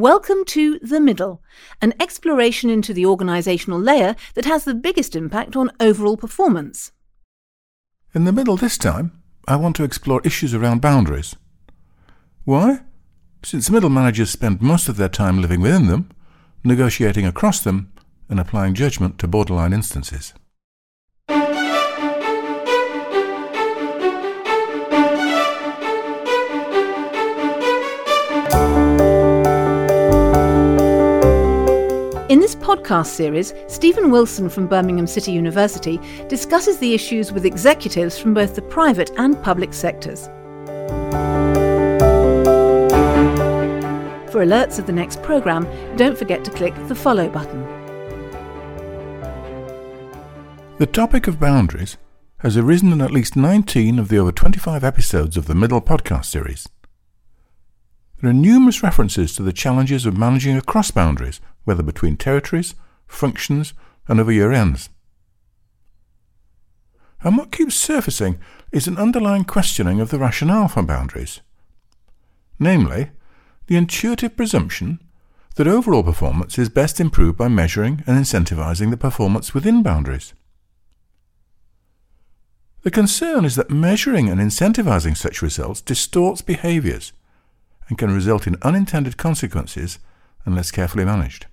Welcome to The Middle, an exploration into the organisational layer that has the biggest impact on overall performance. In the middle this time, I want to explore issues around boundaries. Why? Since middle managers spend most of their time living within them, negotiating across them, and applying judgment to borderline instances. In this podcast series, Stephen Willson from Birmingham City University discusses the issues with executives from both the private and public sectors. For alerts of the next programme, don't forget to click the follow button. The topic of boundaries has arisen in at least 19 of the over 25 episodes of the Middle podcast series. There are numerous references to the challenges of managing across boundaries, whether between territories, functions, and over year ends. And what keeps surfacing is an underlying questioning of the rationale for boundaries. Namely, the intuitive presumption that overall performance is best improved by measuring and incentivizing the performance within boundaries. The concern is that measuring and incentivizing such results distorts behaviors and can result in unintended consequences unless carefully managed.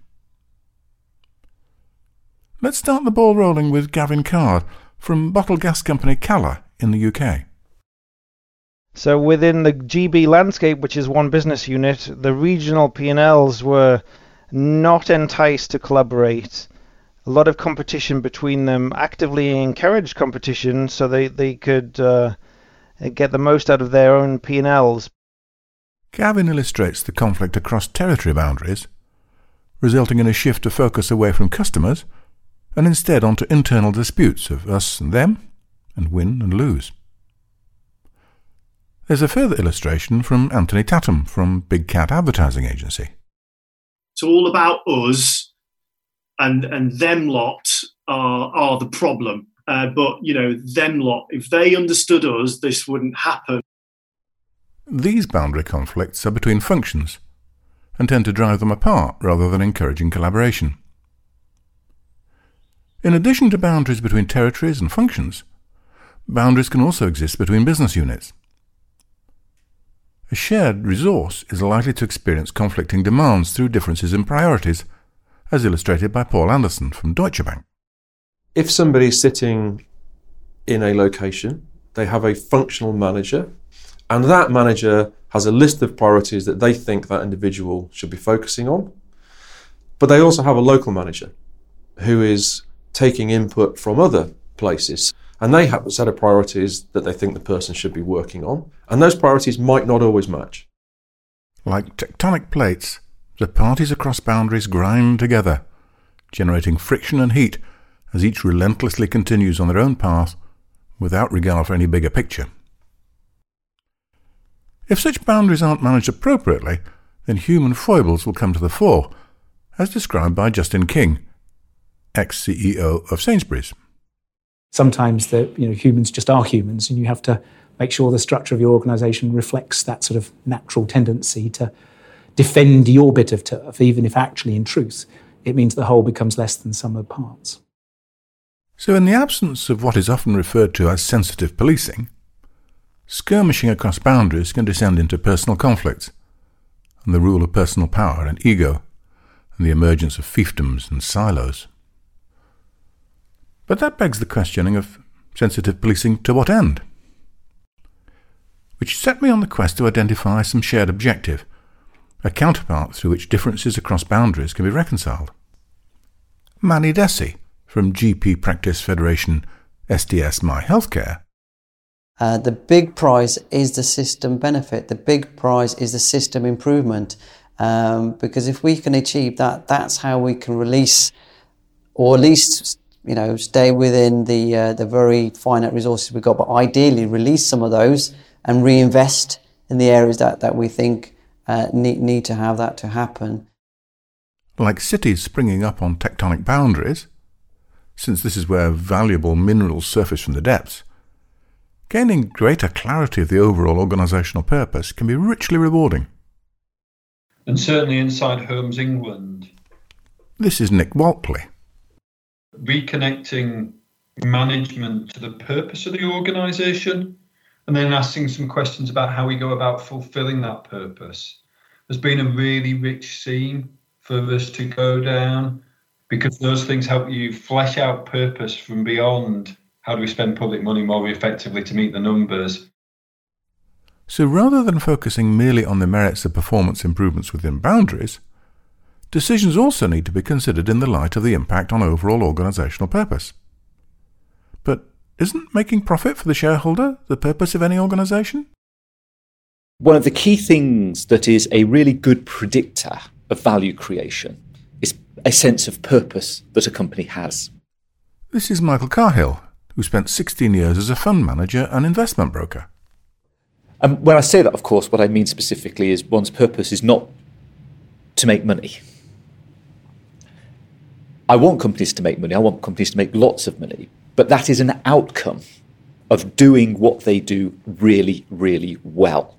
Let's start the ball rolling with Gavin Card from bottle gas company Calor in the UK. So within the GB landscape, which is one business unit, the regional P&Ls were not enticed to collaborate. A lot of competition between them, actively encouraged competition so they, they could uh, get the most out of their own P&Ls. Gavin illustrates the conflict across territory boundaries, resulting in a shift of focus away from customers and instead onto internal disputes of us and them, and win and lose. There's a further illustration from Anthony Tatum from Big Cat Advertising Agency. It's all about us, and and them lot are are the problem. Uh, but you know, them lot, if they understood us, this wouldn't happen. These boundary conflicts are between functions and tend to drive them apart rather than encouraging collaboration. In addition to boundaries between territories and functions, boundaries can also exist between business units. A shared resource is likely to experience conflicting demands through differences in priorities, as illustrated by Paul Anderson from Deutsche Bank. If somebody is sitting in a location, they have a functional manager and that manager has a list of priorities that they think that individual should be focusing on. But they also have a local manager who is taking input from other places. And they have a set of priorities that they think the person should be working on. And those priorities might not always match. Like tectonic plates, the parties across boundaries grind together, generating friction and heat as each relentlessly continues on their own path without regard for any bigger picture. If such boundaries aren't managed appropriately, then human foibles will come to the fore, as described by Justin King, ex CEO of Sainsbury's. Sometimes the, you know, humans just are humans, and you have to make sure the structure of your organization reflects that sort of natural tendency to defend your bit of turf, even if actually, in truth, it means the whole becomes less than sum of parts. So, in the absence of what is often referred to as sensitive policing, skirmishing across boundaries can descend into personal conflicts, and the rule of personal power and ego, and the emergence of fiefdoms and silos. But that begs the questioning of sensitive policing to what end? Which set me on the quest to identify some shared objective, a counterpart through which differences across boundaries can be reconciled. Manny Desi from GP Practice Federation SDS My Healthcare uh, the big prize is the system benefit. The big prize is the system improvement. Um, because if we can achieve that, that's how we can release, or at least you know, stay within the uh, the very finite resources we've got. But ideally, release some of those and reinvest in the areas that that we think uh, need need to have that to happen. Like cities springing up on tectonic boundaries, since this is where valuable minerals surface from the depths Gaining greater clarity of the overall organisational purpose can be richly rewarding. And certainly inside Homes England. This is Nick Walkley. Reconnecting management to the purpose of the organisation and then asking some questions about how we go about fulfilling that purpose has been a really rich scene for us to go down because those things help you flesh out purpose from beyond how do we spend public money more effectively to meet the numbers. So rather than focusing merely on the merits of performance improvements within boundaries, decisions also need to be considered in the light of the impact on overall organisational purpose. But isn't making profit for the shareholder the purpose of any organisation? One of the key things that is a really good predictor of value creation is a sense of purpose that a company has. This is Michael Carhill, who spent 16 years as a fund manager and investment broker. And when I say that, of course, what I mean specifically is one's purpose is not to make money. I want companies to make money, I want companies to make lots of money, but that is an outcome of doing what they do really, really well.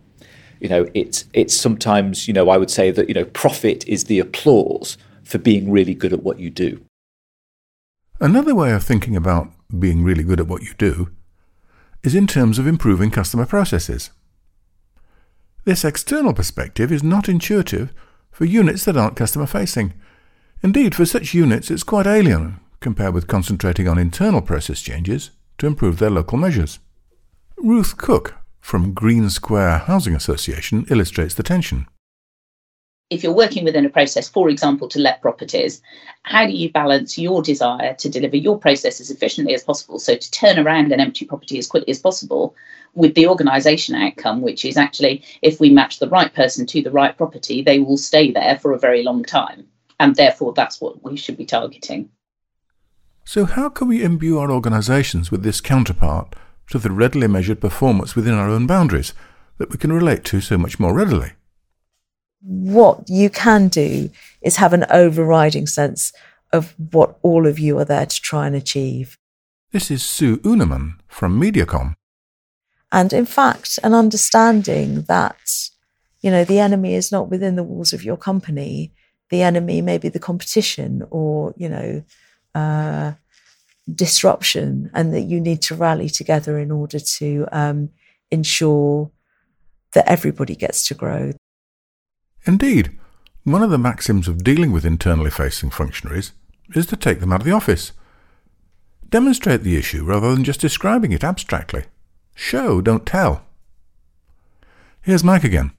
You know, it's it's sometimes, you know, I would say that, you know, profit is the applause for being really good at what you do. Another way of thinking about being really good at what you do is in terms of improving customer processes. This external perspective is not intuitive for units that aren't customer facing. Indeed, for such units, it's quite alien compared with concentrating on internal process changes to improve their local measures. Ruth Cook from Green Square Housing Association illustrates the tension. If you're working within a process, for example, to let properties, how do you balance your desire to deliver your process as efficiently as possible, so to turn around an empty property as quickly as possible, with the organisation outcome, which is actually if we match the right person to the right property, they will stay there for a very long time. And therefore, that's what we should be targeting. So, how can we imbue our organisations with this counterpart to the readily measured performance within our own boundaries that we can relate to so much more readily? What you can do is have an overriding sense of what all of you are there to try and achieve. This is Sue Unerman from Mediacom. And in fact, an understanding that, you know, the enemy is not within the walls of your company. The enemy may be the competition or, you know, uh, disruption, and that you need to rally together in order to um, ensure that everybody gets to grow. Indeed, one of the maxims of dealing with internally facing functionaries is to take them out of the office. Demonstrate the issue rather than just describing it abstractly. Show, don't tell. Here's Mike again.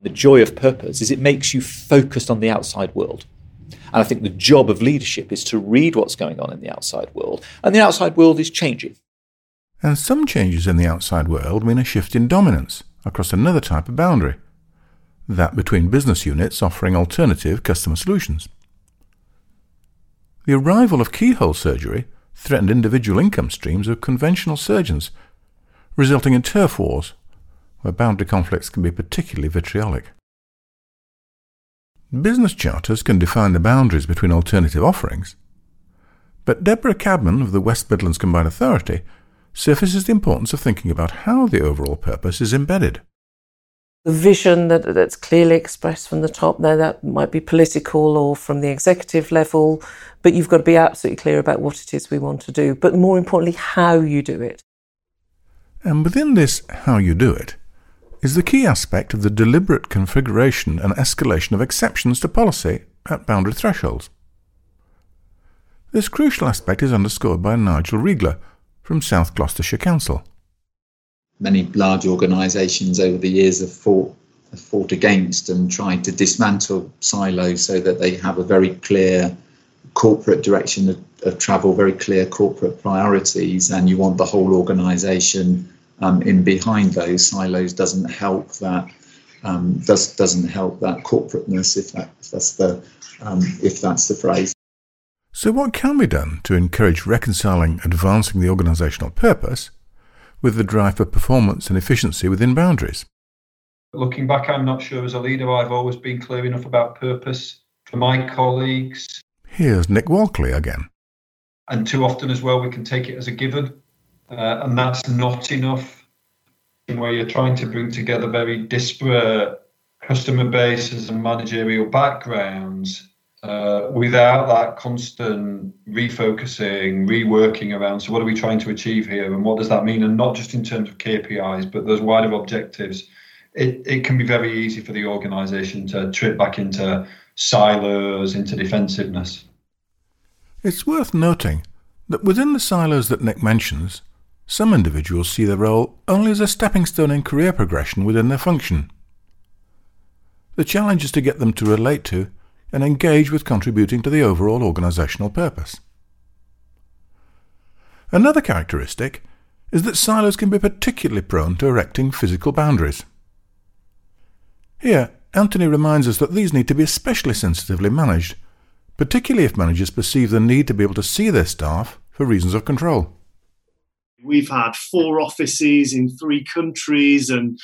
The joy of purpose is it makes you focused on the outside world. And I think the job of leadership is to read what's going on in the outside world. And the outside world is changing. And some changes in the outside world mean a shift in dominance across another type of boundary that between business units offering alternative customer solutions. The arrival of keyhole surgery threatened individual income streams of conventional surgeons, resulting in turf wars, where boundary conflicts can be particularly vitriolic. Business charters can define the boundaries between alternative offerings, but Deborah Cadman of the West Midlands Combined Authority surfaces the importance of thinking about how the overall purpose is embedded. The vision that, that's clearly expressed from the top there, that might be political or from the executive level, but you've got to be absolutely clear about what it is we want to do, but more importantly, how you do it. And within this how you do it, is the key aspect of the deliberate configuration and escalation of exceptions to policy at boundary thresholds. This crucial aspect is underscored by Nigel Riegler from South Gloucestershire Council. Many large organisations over the years have fought, have fought against and tried to dismantle silos so that they have a very clear corporate direction of, of travel, very clear corporate priorities, and you want the whole organisation um, in behind those silos doesn't help that um, does doesn't help that corporateness if that if that's the um, if that's the phrase. So, what can be done to encourage reconciling advancing the organisational purpose with the drive for performance and efficiency within boundaries? Looking back, I'm not sure as a leader I've always been clear enough about purpose for my colleagues. Here's Nick Walkley again. And too often as well, we can take it as a given uh, and that's not enough. Where you're trying to bring together very disparate customer bases and managerial backgrounds uh, without that constant refocusing, reworking around. So, what are we trying to achieve here, and what does that mean? And not just in terms of KPIs, but those wider objectives. It, it can be very easy for the organisation to trip back into silos, into defensiveness. It's worth noting that within the silos that Nick mentions, some individuals see their role only as a stepping stone in career progression within their function. The challenge is to get them to relate to and engage with contributing to the overall organisational purpose. Another characteristic is that silos can be particularly prone to erecting physical boundaries. Here, Anthony reminds us that these need to be especially sensitively managed, particularly if managers perceive the need to be able to see their staff for reasons of control. We've had four offices in three countries and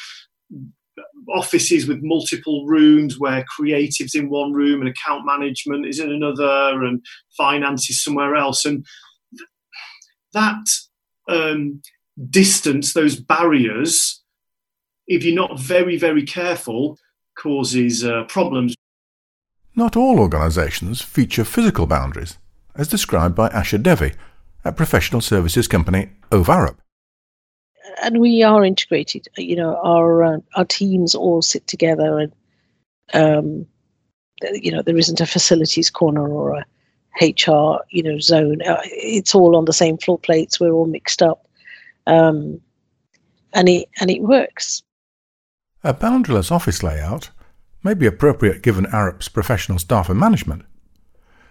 offices with multiple rooms where creatives in one room and account management is in another and finance is somewhere else. And that um, distance, those barriers, if you're not very, very careful, causes uh, problems. Not all organisations feature physical boundaries, as described by Asha Devi at professional services company Ove Arup and we are integrated. You know, our uh, our teams all sit together, and um, you know, there isn't a facilities corner or a HR you know zone. Uh, it's all on the same floor plates. We're all mixed up, um, and it and it works. A boundaryless office layout may be appropriate given Arup's professional staff and management,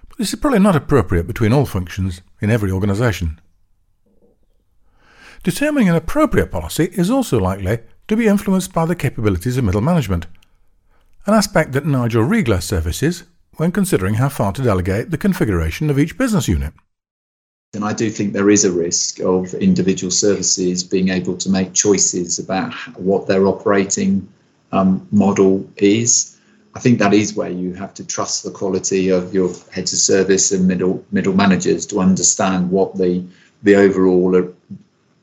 but this is probably not appropriate between all functions in every organisation. Determining an appropriate policy is also likely to be influenced by the capabilities of middle management, an aspect that Nigel Riegler surfaces when considering how far to delegate the configuration of each business unit. And I do think there is a risk of individual services being able to make choices about what their operating um, model is. I think that is where you have to trust the quality of your heads of service and middle middle managers to understand what the the overall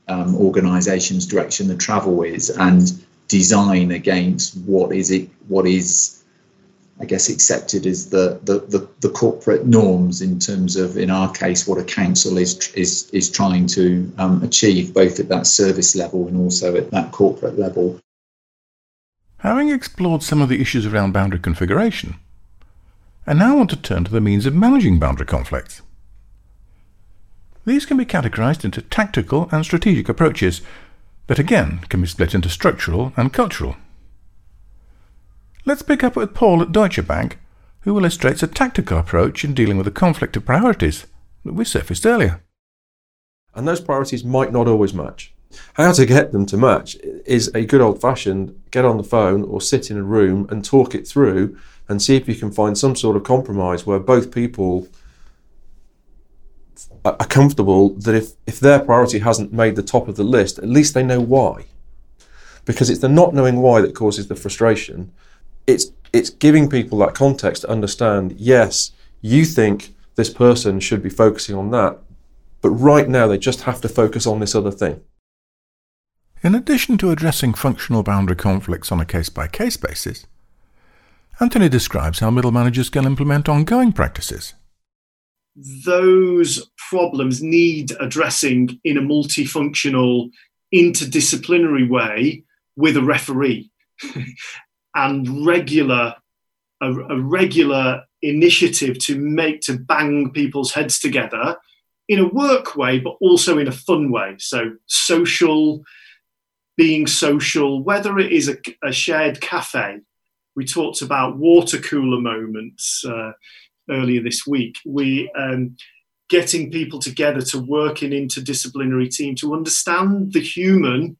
um, organisation's direction of travel is and design against what is it what is I guess accepted as the, the, the, the, corporate norms in terms of, in our case, what a council is is is trying to um, achieve, both at that service level and also at that corporate level. Having explored some of the issues around boundary configuration, I now want to turn to the means of managing boundary conflicts. These can be categorized into tactical and strategic approaches that again can be split into structural and cultural. Let's pick up with Paul at Deutsche Bank, who illustrates a tactical approach in dealing with the conflict of priorities that we surfaced earlier. And those priorities might not always match. How to get them to match is a good old fashioned get on the phone or sit in a room and talk it through and see if you can find some sort of compromise where both people are comfortable that if, if their priority hasn't made the top of the list, at least they know why. Because it's the not knowing why that causes the frustration. It's it's giving people that context to understand, yes, you think this person should be focusing on that, but right now they just have to focus on this other thing. In addition to addressing functional boundary conflicts on a case by case basis, Anthony describes how middle managers can implement ongoing practices. Those problems need addressing in a multifunctional, interdisciplinary way with a referee and regular a, a, regular initiative to make to bang people's heads together in a work way but also in a fun way. So social being social whether it is a, a shared cafe we talked about water cooler moments uh, earlier this week. We um, getting people together to work in interdisciplinary team to understand the human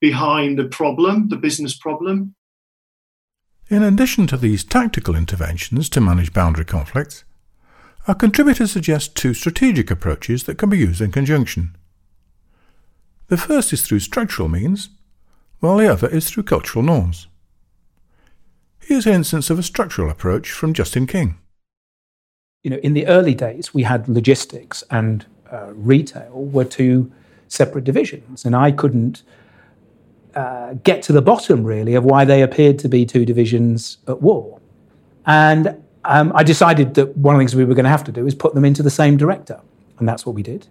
behind the problem, the business problem. In addition to these tactical interventions to manage boundary conflicts, our contributors suggest two strategic approaches that can be used in conjunction. The first is through structural means, while the other is through cultural norms. Here's an instance of a structural approach from Justin King you know, in the early days, we had logistics and uh, retail were two separate divisions, and I couldn't uh, get to the bottom, really, of why they appeared to be two divisions at war. And um, I decided that one of the things we were going to have to do is put them into the same director. And that's what we did.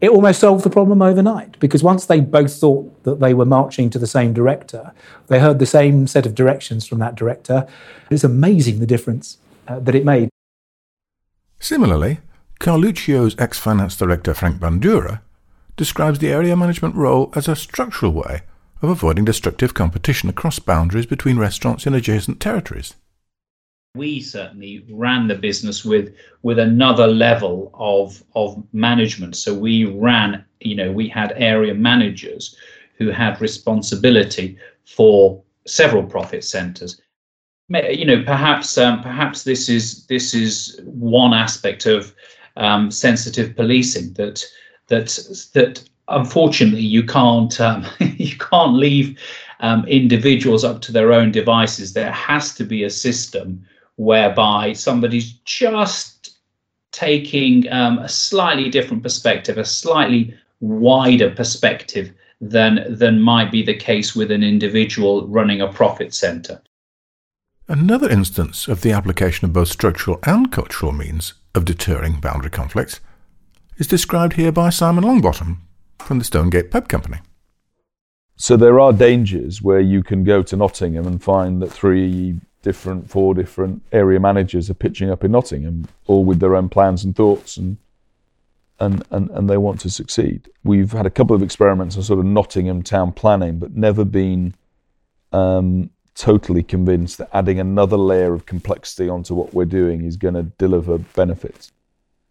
It almost solved the problem overnight because once they both thought that they were marching to the same director, they heard the same set of directions from that director. It's amazing the difference uh, that it made. Similarly, Carluccio's ex finance director Frank Bandura describes the area management role as a structural way of avoiding destructive competition across boundaries between restaurants in adjacent territories we certainly ran the business with with another level of of management. So we ran you know we had area managers who had responsibility for several profit centers. You know perhaps um, perhaps this is this is one aspect of um, sensitive policing that that that unfortunately you can't um, you can't leave um, individuals up to their own devices. There has to be a system whereby somebody's just taking um, a slightly different perspective, a slightly wider perspective than than might be the case with an individual running a profit center. Another instance of the application of both structural and cultural means of deterring boundary conflicts is described here by Simon Longbottom from the Stonegate Pub Company. So there are dangers where you can go to Nottingham and find that three different four different area managers are pitching up in Nottingham, all with their own plans and thoughts, and and and, and they want to succeed. We've had a couple of experiments on sort of Nottingham town planning, but never been um, totally convinced that adding another layer of complexity onto what we're doing is going to deliver benefits.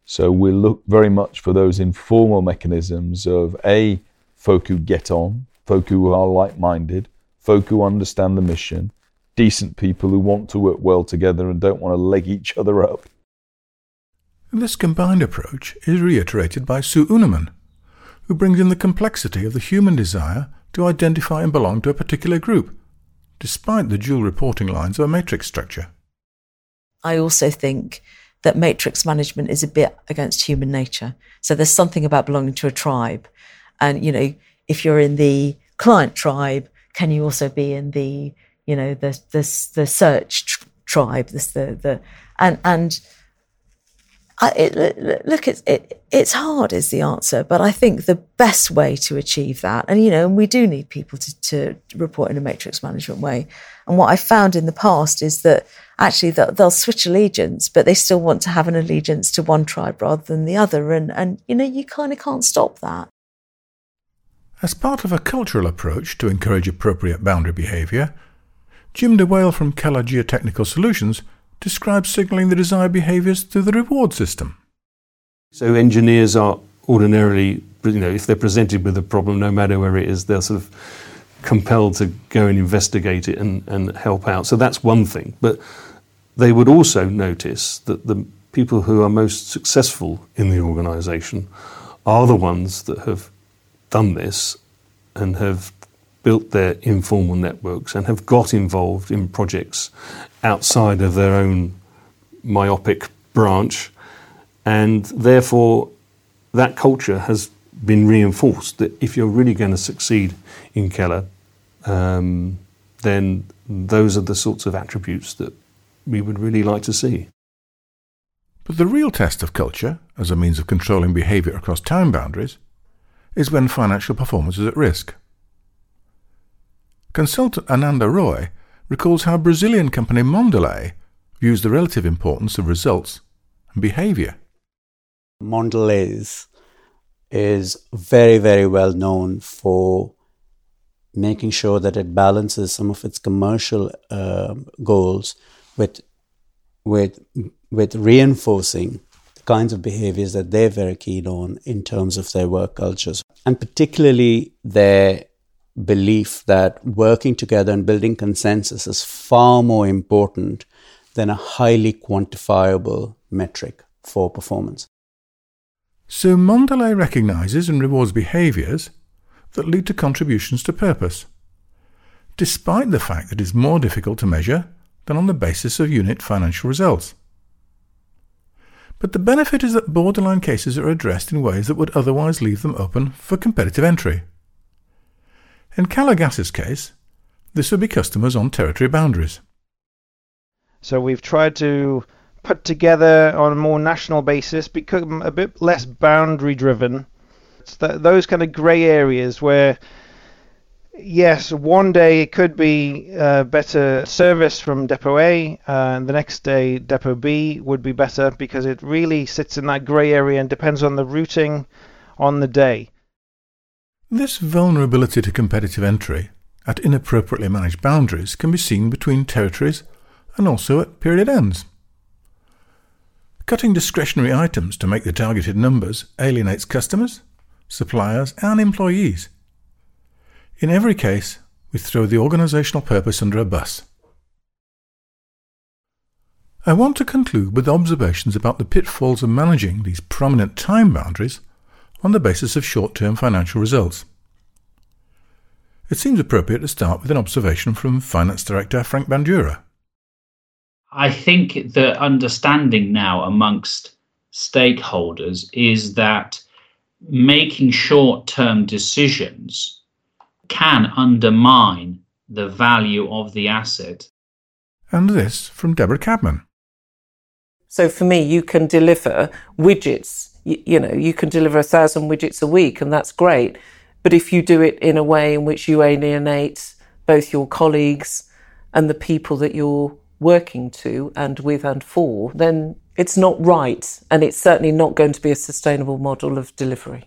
So we look very much for those informal mechanisms of a folk who get on, folk who are like-minded, folk who understand the mission decent people who want to work well together and don't want to leg each other up. This combined approach is reiterated by Sue Unerman, who brings in the complexity of the human desire to identify and belong to a particular group, despite the dual reporting lines of a matrix structure. I also think that matrix management is a bit against human nature. So there's something about belonging to a tribe. And, you know, if you're in the client tribe, can you also be in the you know the the the search tr- tribe, this the the and and. I, it, look, it's it, it's hard is the answer, but I think the best way to achieve that, and you know, and we do need people to, to report in a matrix management way. And what I found in the past is that actually they'll, they'll switch allegiance, but they still want to have an allegiance to one tribe rather than the other, and and you know, you kind of can't stop that. As part of a cultural approach to encourage appropriate boundary behaviour, Jim DeWale from Keller Geotechnical Solutions describes signalling the desired behaviours through the reward system. So engineers are ordinarily, you know, if they're presented with a problem, no matter where it is, they're sort of compelled to go and investigate it and, and help out. So that's one thing. But they would also notice that the people who are most successful in the organisation are the ones that have done this and have built their informal networks and have got involved in projects outside of their own myopic branch. And therefore, that culture has been reinforced that if you're really going to succeed in Keller, um, then those are the sorts of attributes that we would really like to see. But the real test of culture, as a means of controlling behaviour across town boundaries, is when financial performance is at risk. Consultant Ananda Roy recalls how Brazilian company Mondelez views the relative importance of results and behavior. Mondelez is very, very well known for making sure that it balances some of its commercial uh, goals with, with, with reinforcing the kinds of behaviors that they're very keen on in terms of their work cultures, and particularly their belief that working together and building consensus is far more important than a highly quantifiable metric for performance. So Mondelez recognizes and rewards behaviors that lead to contributions to purpose, despite the fact that it's more difficult to measure than on the basis of unit financial results. But the benefit is that borderline cases are addressed in ways that would otherwise leave them open for competitive entry. In Calor Gas's case, this would be customers on territory boundaries. So we've tried to put together on a more national basis, become a bit less boundary driven. It's th- those kind of grey areas where, yes, one day it could be uh, better service from Depot A, uh, and the next day Depot B would be better because it really sits in that grey area and depends on the routing on the day. This vulnerability to competitive entry at inappropriately managed boundaries can be seen between territories and also at period ends. Cutting discretionary items to make the targeted numbers alienates customers, suppliers, and employees. In every case, we throw the organisational purpose under a bus. I want to conclude with observations about the pitfalls of managing these prominent time boundaries on the basis of short term financial results. It seems appropriate to start with an observation from Finance Director Frank Bandura. I think the understanding now amongst stakeholders is that making short term decisions can undermine the value of the asset. And this from Deborah Cadman. So for me, you can deliver widgets. You, you, know, you can deliver a thousand widgets a week, and that's great. But if you do it in a way in which you alienate both your colleagues and the people that you're working to and with and for, then it's not right, and it's certainly not going to be a sustainable model of delivery.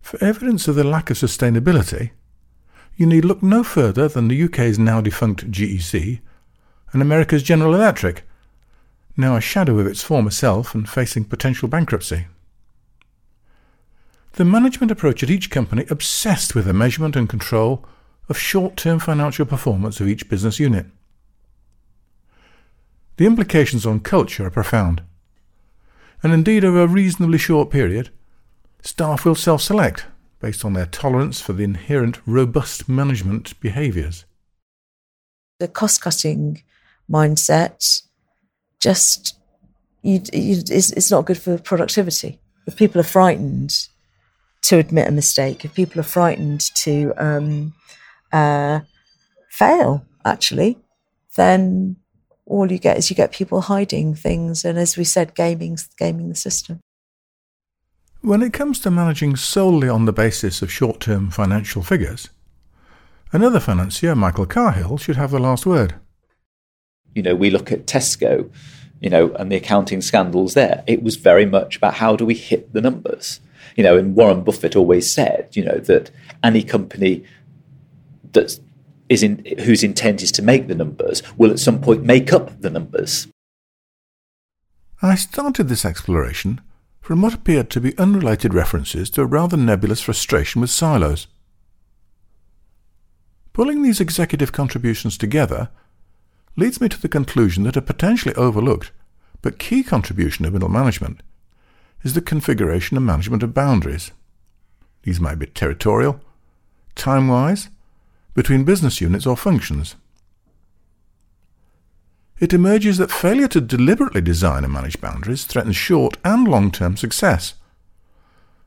For evidence of the lack of sustainability, you need look no further than the UK's now defunct GEC and America's General Electric, now a shadow of its former self and facing potential bankruptcy. The management approach at each company obsessed with the measurement and control of short term financial performance of each business unit. The implications on culture are profound. And indeed, over a reasonably short period, staff will self select based on their tolerance for the inherent robust management behaviours. The cost cutting mindset just you, you, it's, it's not good for productivity. If people are frightened to admit a mistake, if people are frightened to um, uh, fail, actually, then all you get is you get people hiding things, and as we said, gaming gaming the system. When it comes to managing solely on the basis of short term financial figures, another financier, Michael Carhill, should have the last word. You know, we look at Tesco, you know, and the accounting scandals there. It was very much about how do we hit the numbers. You know, and Warren Buffett always said, you know, that any company that's in, whose intent is to make the numbers will at some point make up the numbers. I started this exploration from what appeared to be unrelated references to a rather nebulous frustration with silos. Pulling these executive contributions together leads me to the conclusion that a potentially overlooked but key contribution of middle management is the configuration and management of boundaries. These might be territorial, time wise, between business units or functions. It emerges that failure to deliberately design and manage boundaries threatens short and long term success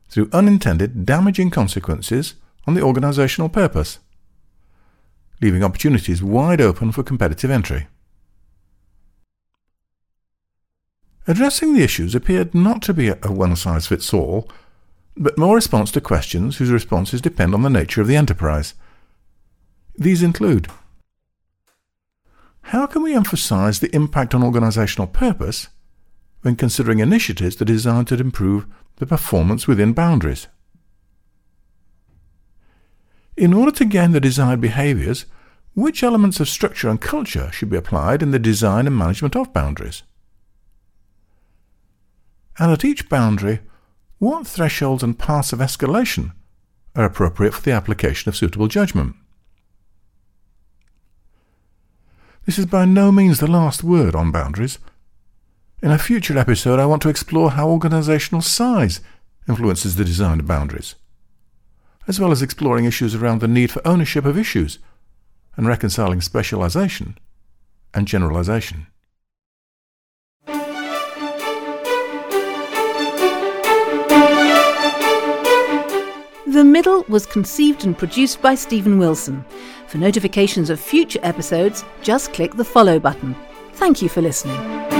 through unintended damaging consequences on the organisational purpose, leaving opportunities wide open for competitive entry. Addressing the issues appeared not to be a one size fits all, but more response to questions whose responses depend on the nature of the enterprise. These include How can we emphasize the impact on organizational purpose when considering initiatives that are designed to improve the performance within boundaries? In order to gain the desired behaviors, which elements of structure and culture should be applied in the design and management of boundaries? And at each boundary, what thresholds and paths of escalation are appropriate for the application of suitable judgment? This is by no means the last word on boundaries. In a future episode, I want to explore how organisational size influences the design of boundaries, as well as exploring issues around the need for ownership of issues and reconciling specialisation and generalisation. The Middle was conceived and produced by Stephen Willson. For notifications of future episodes, just click the follow button. Thank you for listening.